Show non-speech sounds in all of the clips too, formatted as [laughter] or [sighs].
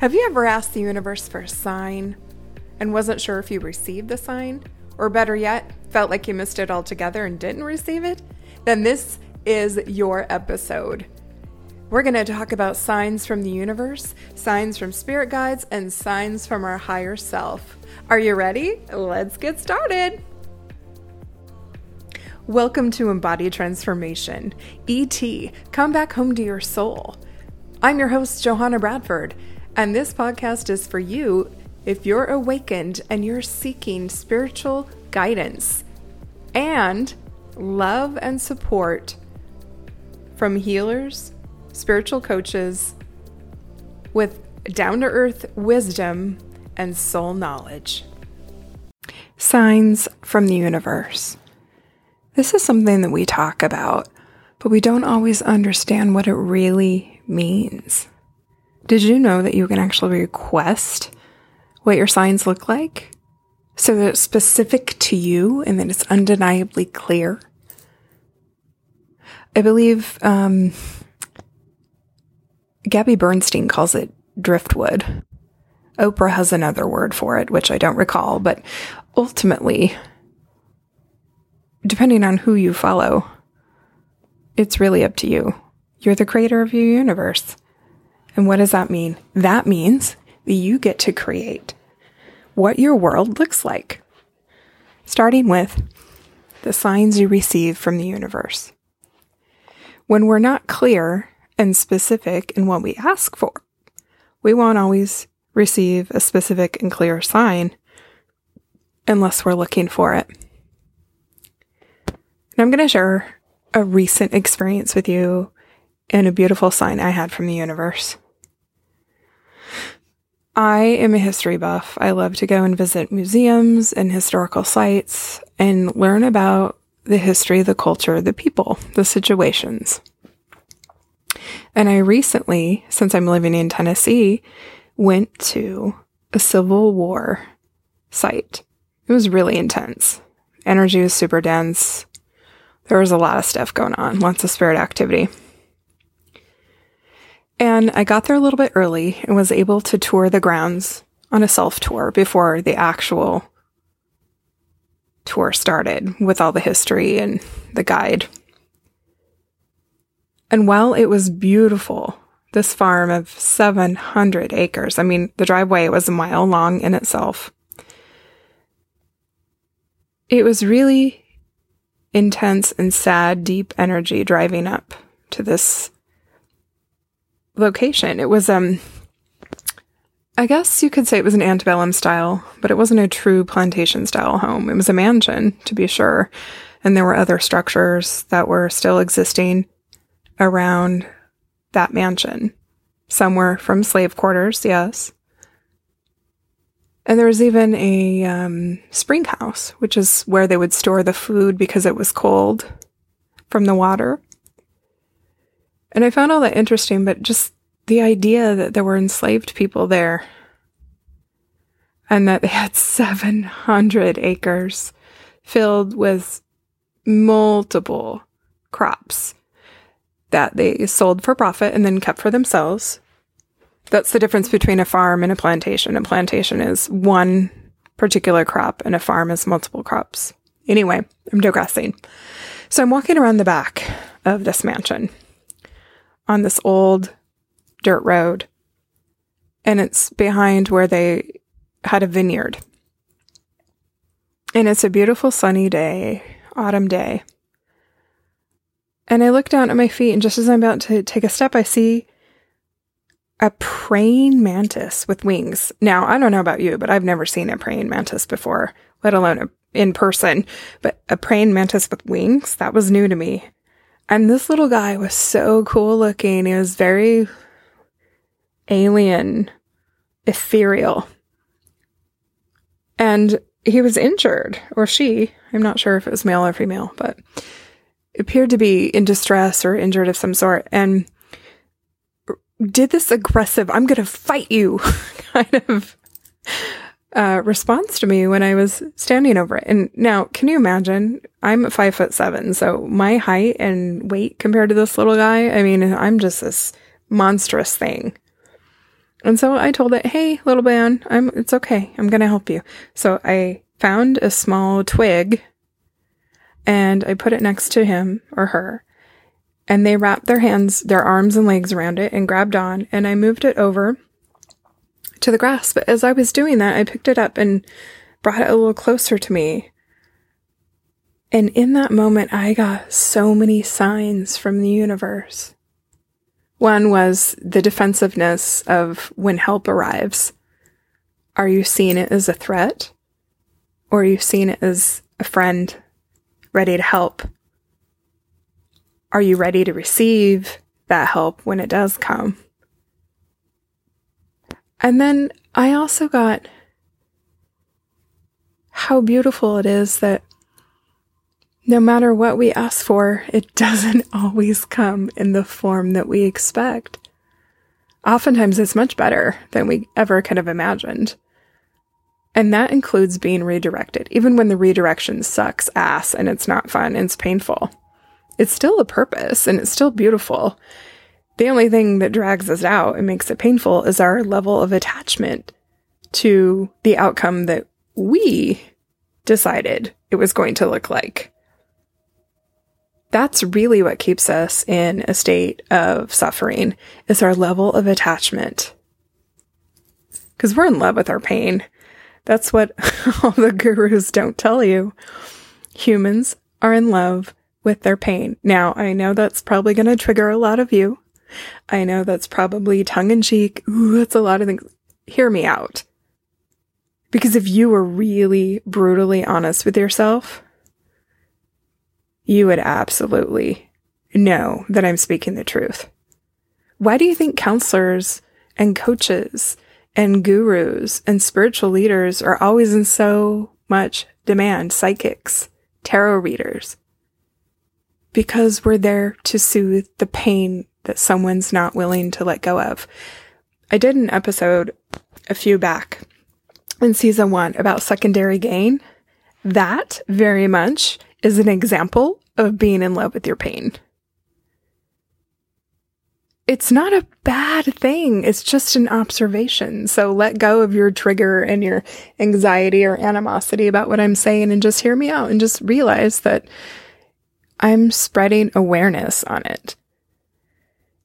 Have you ever asked the universe for a sign and wasn't sure if you received the sign? Or better yet, felt like you missed it altogether and didn't receive it? Then this is your episode. We're going to talk about signs from the universe, signs from spirit guides, and signs from our higher self. Are you ready? Let's get started. Welcome to Embodied Transformation. ET, come back home to your soul. I'm your host, Johanna Bradford. And this podcast is for you if you're awakened and you're seeking spiritual guidance and love and support from healers, spiritual coaches with down to earth wisdom and soul knowledge. Signs from the universe. This is something that we talk about, but we don't always understand what it really means. Did you know that you can actually request what your signs look like so that it's specific to you and that it's undeniably clear? I believe um, Gabby Bernstein calls it driftwood. Oprah has another word for it, which I don't recall, but ultimately, depending on who you follow, it's really up to you. You're the creator of your universe. And what does that mean? That means that you get to create what your world looks like, starting with the signs you receive from the universe. When we're not clear and specific in what we ask for, we won't always receive a specific and clear sign unless we're looking for it. And I'm going to share a recent experience with you and a beautiful sign I had from the universe. I am a history buff. I love to go and visit museums and historical sites and learn about the history, the culture, the people, the situations. And I recently, since I'm living in Tennessee, went to a Civil War site. It was really intense. Energy was super dense. There was a lot of stuff going on, lots of spirit activity. And I got there a little bit early and was able to tour the grounds on a self tour before the actual tour started with all the history and the guide. And while it was beautiful, this farm of 700 acres, I mean, the driveway was a mile long in itself, it was really intense and sad, deep energy driving up to this location. It was um I guess you could say it was an antebellum style, but it wasn't a true plantation style home. It was a mansion, to be sure. And there were other structures that were still existing around that mansion. Some were from slave quarters, yes. And there was even a um, spring house, which is where they would store the food because it was cold from the water. And I found all that interesting, but just the idea that there were enslaved people there and that they had [laughs] 700 acres filled with multiple crops that they sold for profit and then kept for themselves. That's the difference between a farm and a plantation. A plantation is one particular crop and a farm is multiple crops. Anyway, I'm digressing. So I'm walking around the back of this mansion on this old dirt road. And it's behind where they had a vineyard. And it's a beautiful sunny day, autumn day. And I look down at my feet, and just as I'm about to take a step, I see a praying mantis with wings. Now, I don't know about you, but I've never seen a praying mantis before, let alone a, in person. But a praying mantis with wings, that was new to me. And this little guy was so cool looking. He was very alien, ethereal. And he was injured, or she, I'm not sure if it was male or female, but appeared to be in distress or injured of some sort. And did this aggressive, I'm going to fight you [laughs] kind of uh, response to me when I was standing over it. And now, can you imagine? I'm five foot seven, so my height and weight compared to this little guy, I mean, I'm just this monstrous thing. And so I told it, "Hey, little man, I'm it's okay. I'm to help you." So I found a small twig and I put it next to him or her. And they wrapped their hands, their arms and legs around it and grabbed on and I moved it over to the grass. But as I was doing that, I picked it up and brought it a little closer to me. And in that moment, I got so many signs from the universe. One was the defensiveness of when help arrives. Are you seeing it as a threat? Or are you seeing it as a friend ready to help? Are you ready to receive that help when it does come? And then I also got how beautiful it is that no matter what we ask for, it [laughs] doesn't always come in the form that we expect. Oftentimes, it's much better than we ever could have imagined. And that includes being redirected, even when the redirection sucks ass and it's not fun and it's painful. It's still a purpose and it's still beautiful. The only thing that drags us out and makes it painful is our level of attachment to the outcome that we decided it was going to look like. That's really what keeps us in a state of suffering is our level of attachment. Because we're in love with our pain. That's what [laughs] all the gurus don't tell you. Humans are in love with their pain. Now, I know that's probably going to trigger a lot of you. I know that's probably tongue in cheek. That's a lot of things. Hear me out. Because if you were really brutally honest with yourself, you would absolutely know that I'm speaking the truth. Why do you think counselors and coaches and gurus and spiritual leaders are always in so much demand, psychics, tarot readers, because we're there to soothe the pain that someone's not willing to let go of. I did an episode a few back in season one about secondary gain. That very much is an example of being in love with your pain it's not a bad thing. It's just an observation. So let go of your trigger and your anxiety or animosity about what I'm saying and just hear me out and just realize that I'm spreading awareness on it.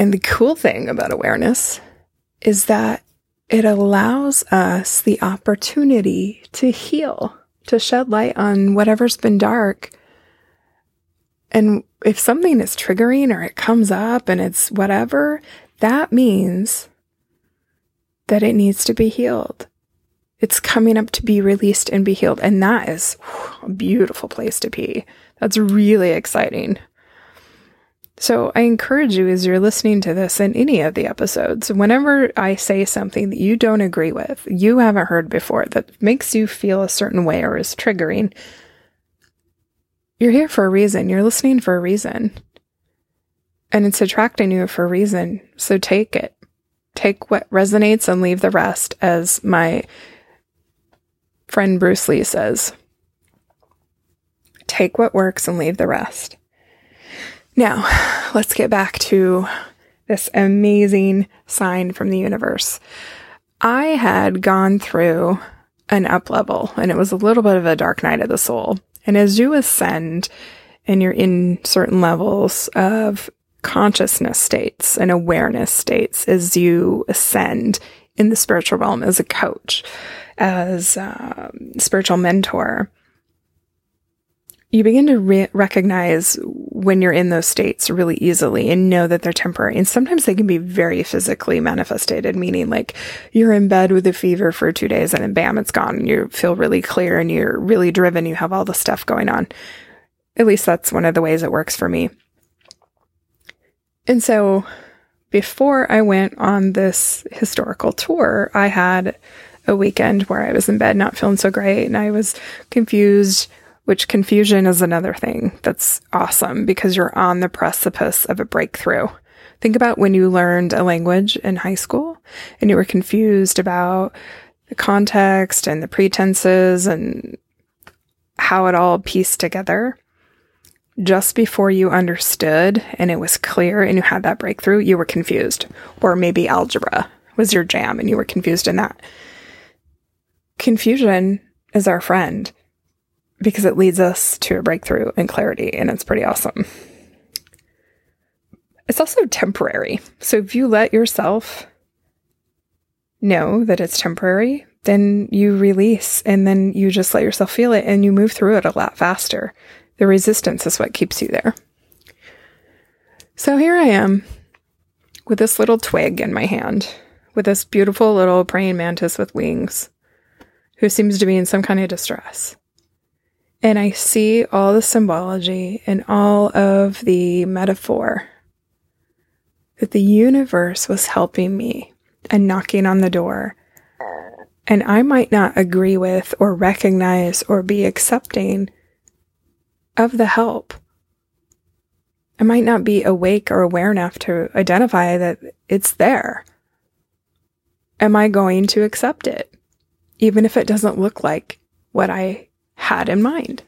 And the cool thing about awareness is that it allows us the opportunity to heal, to shed light on whatever's been dark and if something is triggering or it comes up and it's whatever, that means that it needs to be healed. It's coming up to be released and be healed. And that is whew, a beautiful place to be. That's really exciting. So I encourage you as you're listening to this in any of the episodes, whenever I say something that you don't agree with, you haven't heard before, that makes you feel a certain way or is triggering, you're here for a reason. You're listening for a reason. And it's attracting you for a reason. So take it. Take what resonates and leave the rest, as my friend Bruce Lee says. Take what works and leave the rest. Now, [sighs] let's get back to this amazing sign from the universe. I had gone through an up level and it was a little bit of a dark night of the soul. And as you ascend and you're in certain levels of consciousness states and awareness states as you ascend in the spiritual realm as a coach, as a spiritual mentor, you begin to re- recognize when you're in those states really easily and know that they're temporary. And sometimes they can be very physically manifested, meaning like you're in bed with a fever for two days and then bam, it's gone and you feel really clear and you're really driven. You have all the stuff going on. At least that's one of the ways it works for me. And so before I went on this historical tour, I had a weekend where I was in bed not feeling so great and I was confused which confusion is another thing that's awesome because you're on the precipice of a breakthrough. Think about when you learned a language in high school and you were confused about the context and the pretenses and how it all pieced together. Just before you understood and it was clear and you had that breakthrough, you were confused. Or maybe algebra was your jam and you were confused in that. Confusion is our friend because it leads us to a breakthrough and clarity, and it's pretty awesome. It's also temporary. So if you let yourself know that it's temporary, then you release and then you just let yourself feel it and you move through it a lot faster. The resistance is what keeps you there. So here I am with this little twig in my hand, with this beautiful little praying mantis with wings who seems to be in some kind of distress. And I see all the symbology and all of the metaphor that the universe was helping me and knocking on the door. And I might not agree with or recognize or be accepting of the help. I might not be awake or aware enough to identify that it's there. Am I going to accept it? Even if it doesn't look like what I had in mind?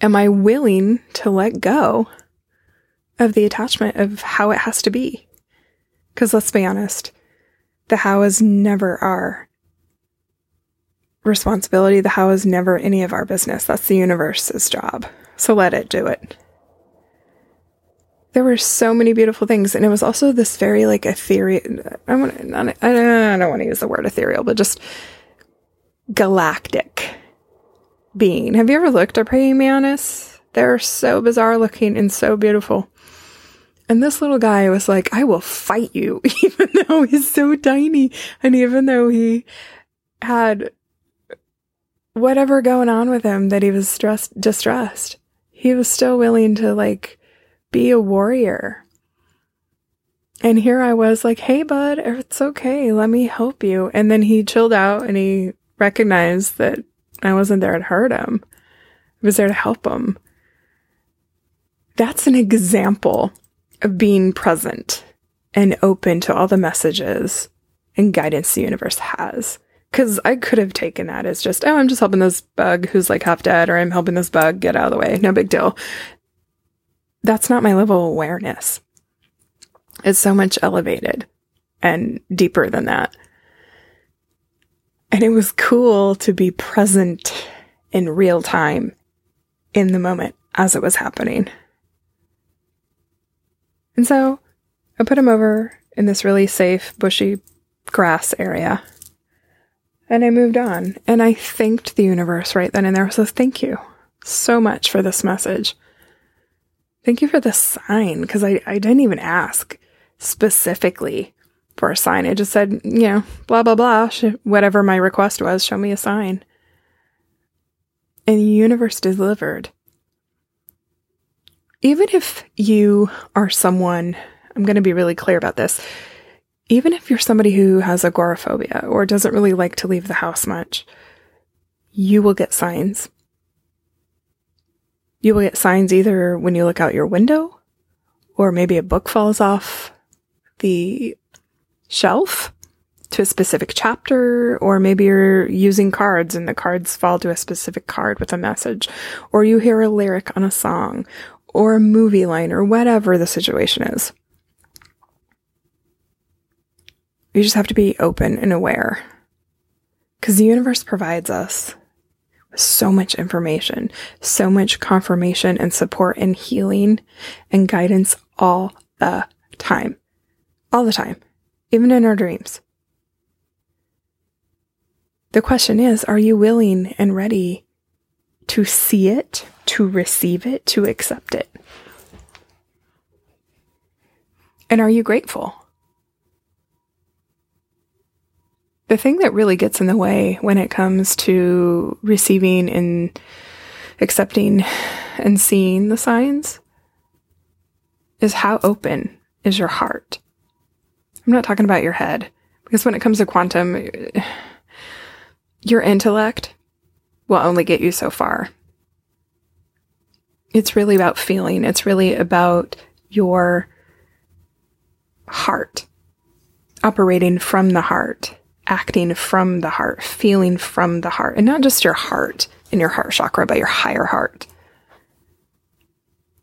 Am I willing to let go of the attachment of how it has to be? Because let's be honest, the how is never our responsibility. The how is never any of our business. That's the universe's job. So let it do it. There were so many beautiful things, and it was also this very like ethereal. I want I don't want to use the word ethereal, but just galactic being. Have you ever looked at praying mantis? They're so bizarre looking and so beautiful. And this little guy was like, I will fight you, [laughs] even though he's so tiny. And even though he had whatever going on with him that he was stressed, distressed, he was still willing to like be a warrior. And here I was like, hey, bud, it's okay. Let me help you. And then he chilled out and he recognized that I wasn't there to hurt him. I was there to help him. That's an example of being present and open to all the messages and guidance the universe has. Because I could have taken that as just, oh, I'm just helping this bug who's like half dead, or I'm helping this bug get out of the way. No big deal. That's not my level of awareness. It's so much elevated and deeper than that. And it was cool to be present in real time in the moment as it was happening. And so I put him over in this really safe, bushy grass area. And I moved on. And I thanked the universe right then and there. So thank you so much for this message. Thank you for the sign, because I, I didn't even ask specifically for a sign. It just said, you know, blah, blah, blah, whatever my request was, show me a sign. And the universe delivered. Even if you are someone, I'm going to be really clear about this. Even if you're somebody who has agoraphobia or doesn't really like to leave the house much, you will get signs. You will get signs either when you look out your window or maybe a book falls off the shelf to a specific chapter, or maybe you're using cards and the cards fall to a specific card with a message, or you hear a lyric on a song, or a movie line, or whatever the situation is. You just have to be open and aware. Because the universe provides us with so much information, so much confirmation and support and healing and guidance all the time. All the time even in our dreams. The question is are you willing and ready to see it, to receive it, to accept it? And are you grateful? The thing that really gets in the way when it comes to receiving and accepting and seeing the signs is how open is your heart? I'm not talking about your head. Because when it comes to quantum, your intellect will only get you so far. It's really about feeling, it's really about your heart, operating from the heart, acting from the heart, feeling from the heart, and not just your heart and your heart chakra, but your higher heart.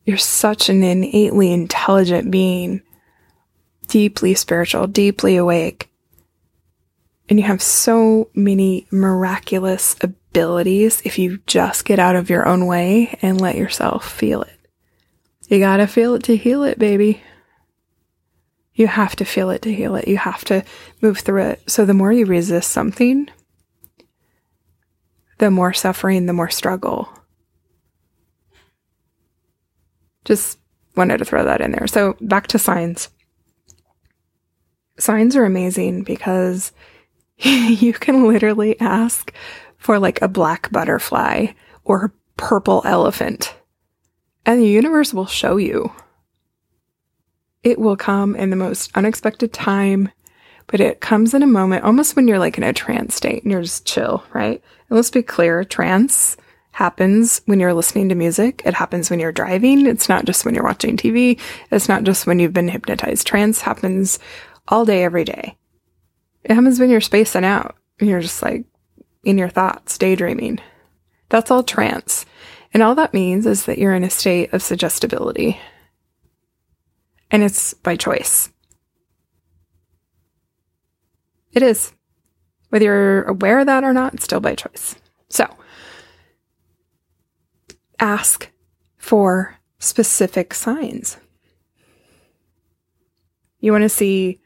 You're such an innately intelligent being deeply spiritual, deeply awake. And you have so many miraculous abilities if you just get out of your own way and let yourself feel it. You gotta feel it to heal it, baby. You have to feel it to heal it. You have to move through it. So the more you resist something, the more suffering, the more struggle. Just wanted to throw that in there. So back to signs. Signs are amazing because [laughs] you can literally ask for like a black butterfly or a purple elephant, and the universe will show you. It will come in the most unexpected time, but it comes in a moment almost when you're like in a trance state and you're just chill, right? And let's be clear trance happens when you're listening to music. It happens when you're driving. It's not just when you're watching TV. It's not just when you've been hypnotized. Trance happens all day, every day. It happens when you're spacing out and you're just like in your thoughts, daydreaming. That's all trance. And all that means is that you're in a state of suggestibility. And it's by choice. It is. Whether you're aware of that or not, it's still by choice. So, ask for specific signs. You want to see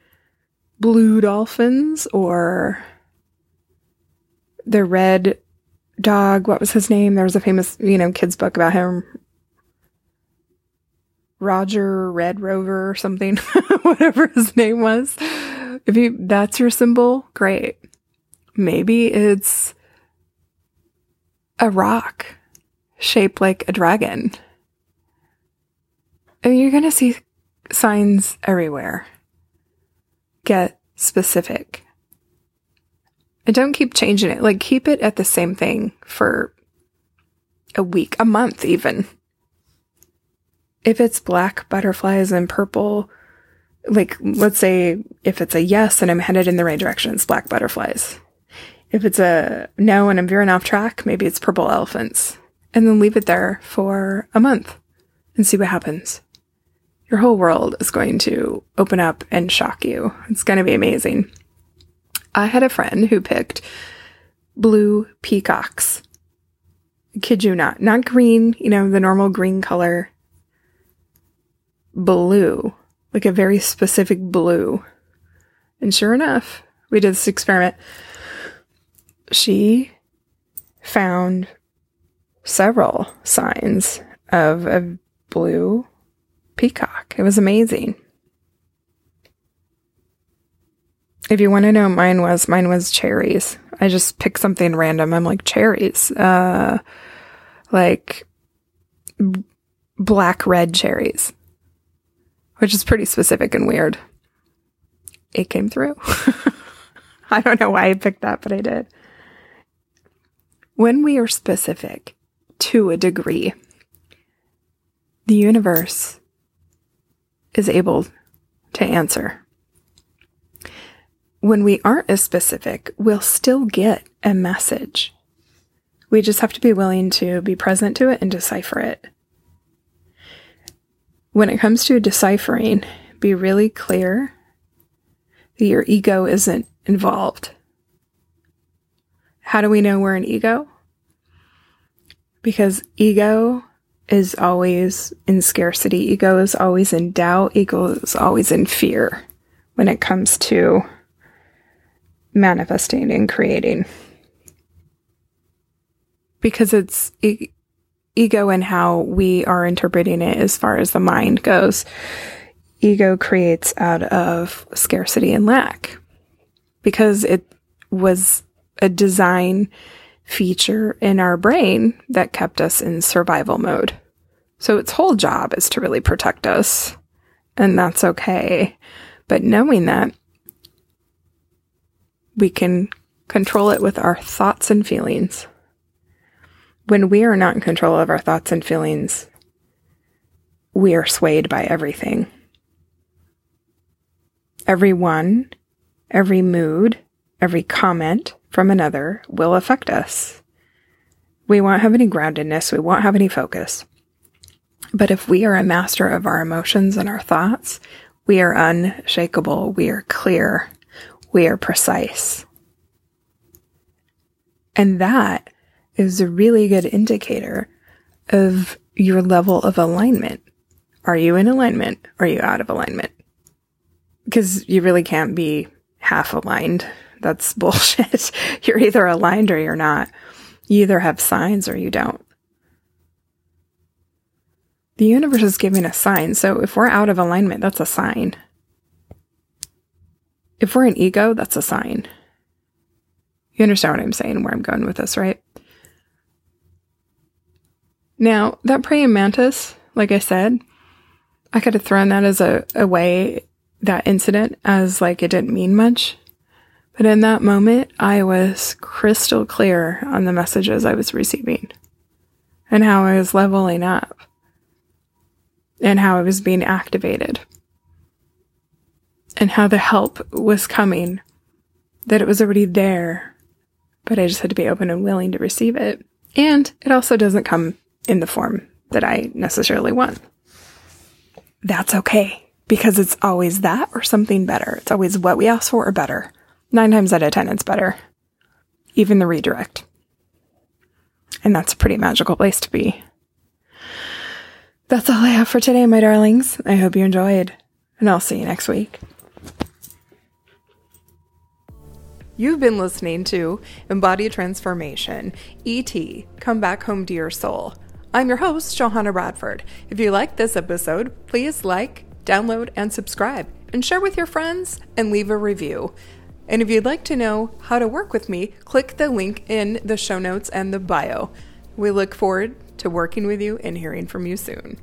blue dolphins or the red dog. What was his name? There was a famous, you know, kids book about him. Roger Red Rover or something, [laughs] whatever his name was. If you that's your symbol, great. Maybe it's a rock shaped like a dragon. And you're going to see signs everywhere. Get specific. And don't keep changing it. Like, keep it at the same thing for a week, a month, even. If it's black butterflies and purple, like, let's say if it's a yes and I'm headed in the right direction, it's black butterflies. If it's a no and I'm veering off track, maybe it's purple elephants and then leave it there for a month and see what happens. Your whole world is going to open up and shock you. It's going to be amazing. I had a friend who picked blue peacocks. Kid you not. Not green, you know, the normal green color. Blue. Like a very specific blue. And sure enough, we did this experiment. She found several signs of a blue peacock. It was amazing. If you want to know mine was, mine was cherries. I just picked something random. I'm like, cherries. Uh, like b- black red cherries, which is pretty specific and weird. It came through. [laughs] I don't know why I picked that, but I did. When we are specific, to a degree. The universe is able to answer. When we aren't as specific, we'll still get a message. We just have to be willing to be present to it and decipher it. When it comes to deciphering, be really clear that your ego isn't involved. How do we know we're an ego? because ego is always in scarcity, ego is always in doubt, ego is always in fear when it comes to manifesting and creating. Because it's e- ego and how we are interpreting it as far as the mind goes. Ego creates out of scarcity and lack because it was a design feature in our brain that kept us in survival mode. So its whole job is to really protect us, and that's okay. But knowing that, we can control it with our thoughts and feelings. When we are not in control of our thoughts and feelings, we are swayed by everything. Everyone, every mood, every comment, from another will affect us. We won't have any groundedness, we won't have any focus. But if we are a master of our emotions and our thoughts, We are unshakable. We are clear. We are precise. And that is a really good indicator of your level of alignment. Are you in alignment? Are you out of alignment? Because you really can't be half aligned. That's [laughs] bullshit. you're either aligned or you're not. You either have signs or you don't. The universe is giving us signs. So if we're out of alignment, that's a sign. If we're an ego, that's a sign. You understand what I'm saying, where I'm going with this, right? Now, that praying mantis, like I said, I could have thrown that as a, a way, that incident, as like it didn't mean much. But in that moment, I was crystal clear on the messages I was receiving and how I was leveling up and how I was being activated and how the help was coming, that it was already there, but I just had to be open and willing to receive it. And it also doesn't come in the form that I necessarily want. That's okay because it's always that or something better. It's always what we ask for or better. Nine times out of ten, it's better. Even the redirect. And that's a pretty magical place to be. That's all I have for today, my darlings. I hope you enjoyed, and I'll see you next week. You've been listening to Embodied Transformation, ET, Come Back Home to Your Soul. I'm your host, Johanna Bradford. If you liked this episode, please like, download, and subscribe, and share with your friends and leave a review. And if you'd like to know how to work with me, click the link in the show notes and the bio. We look forward to working with you and hearing from you soon.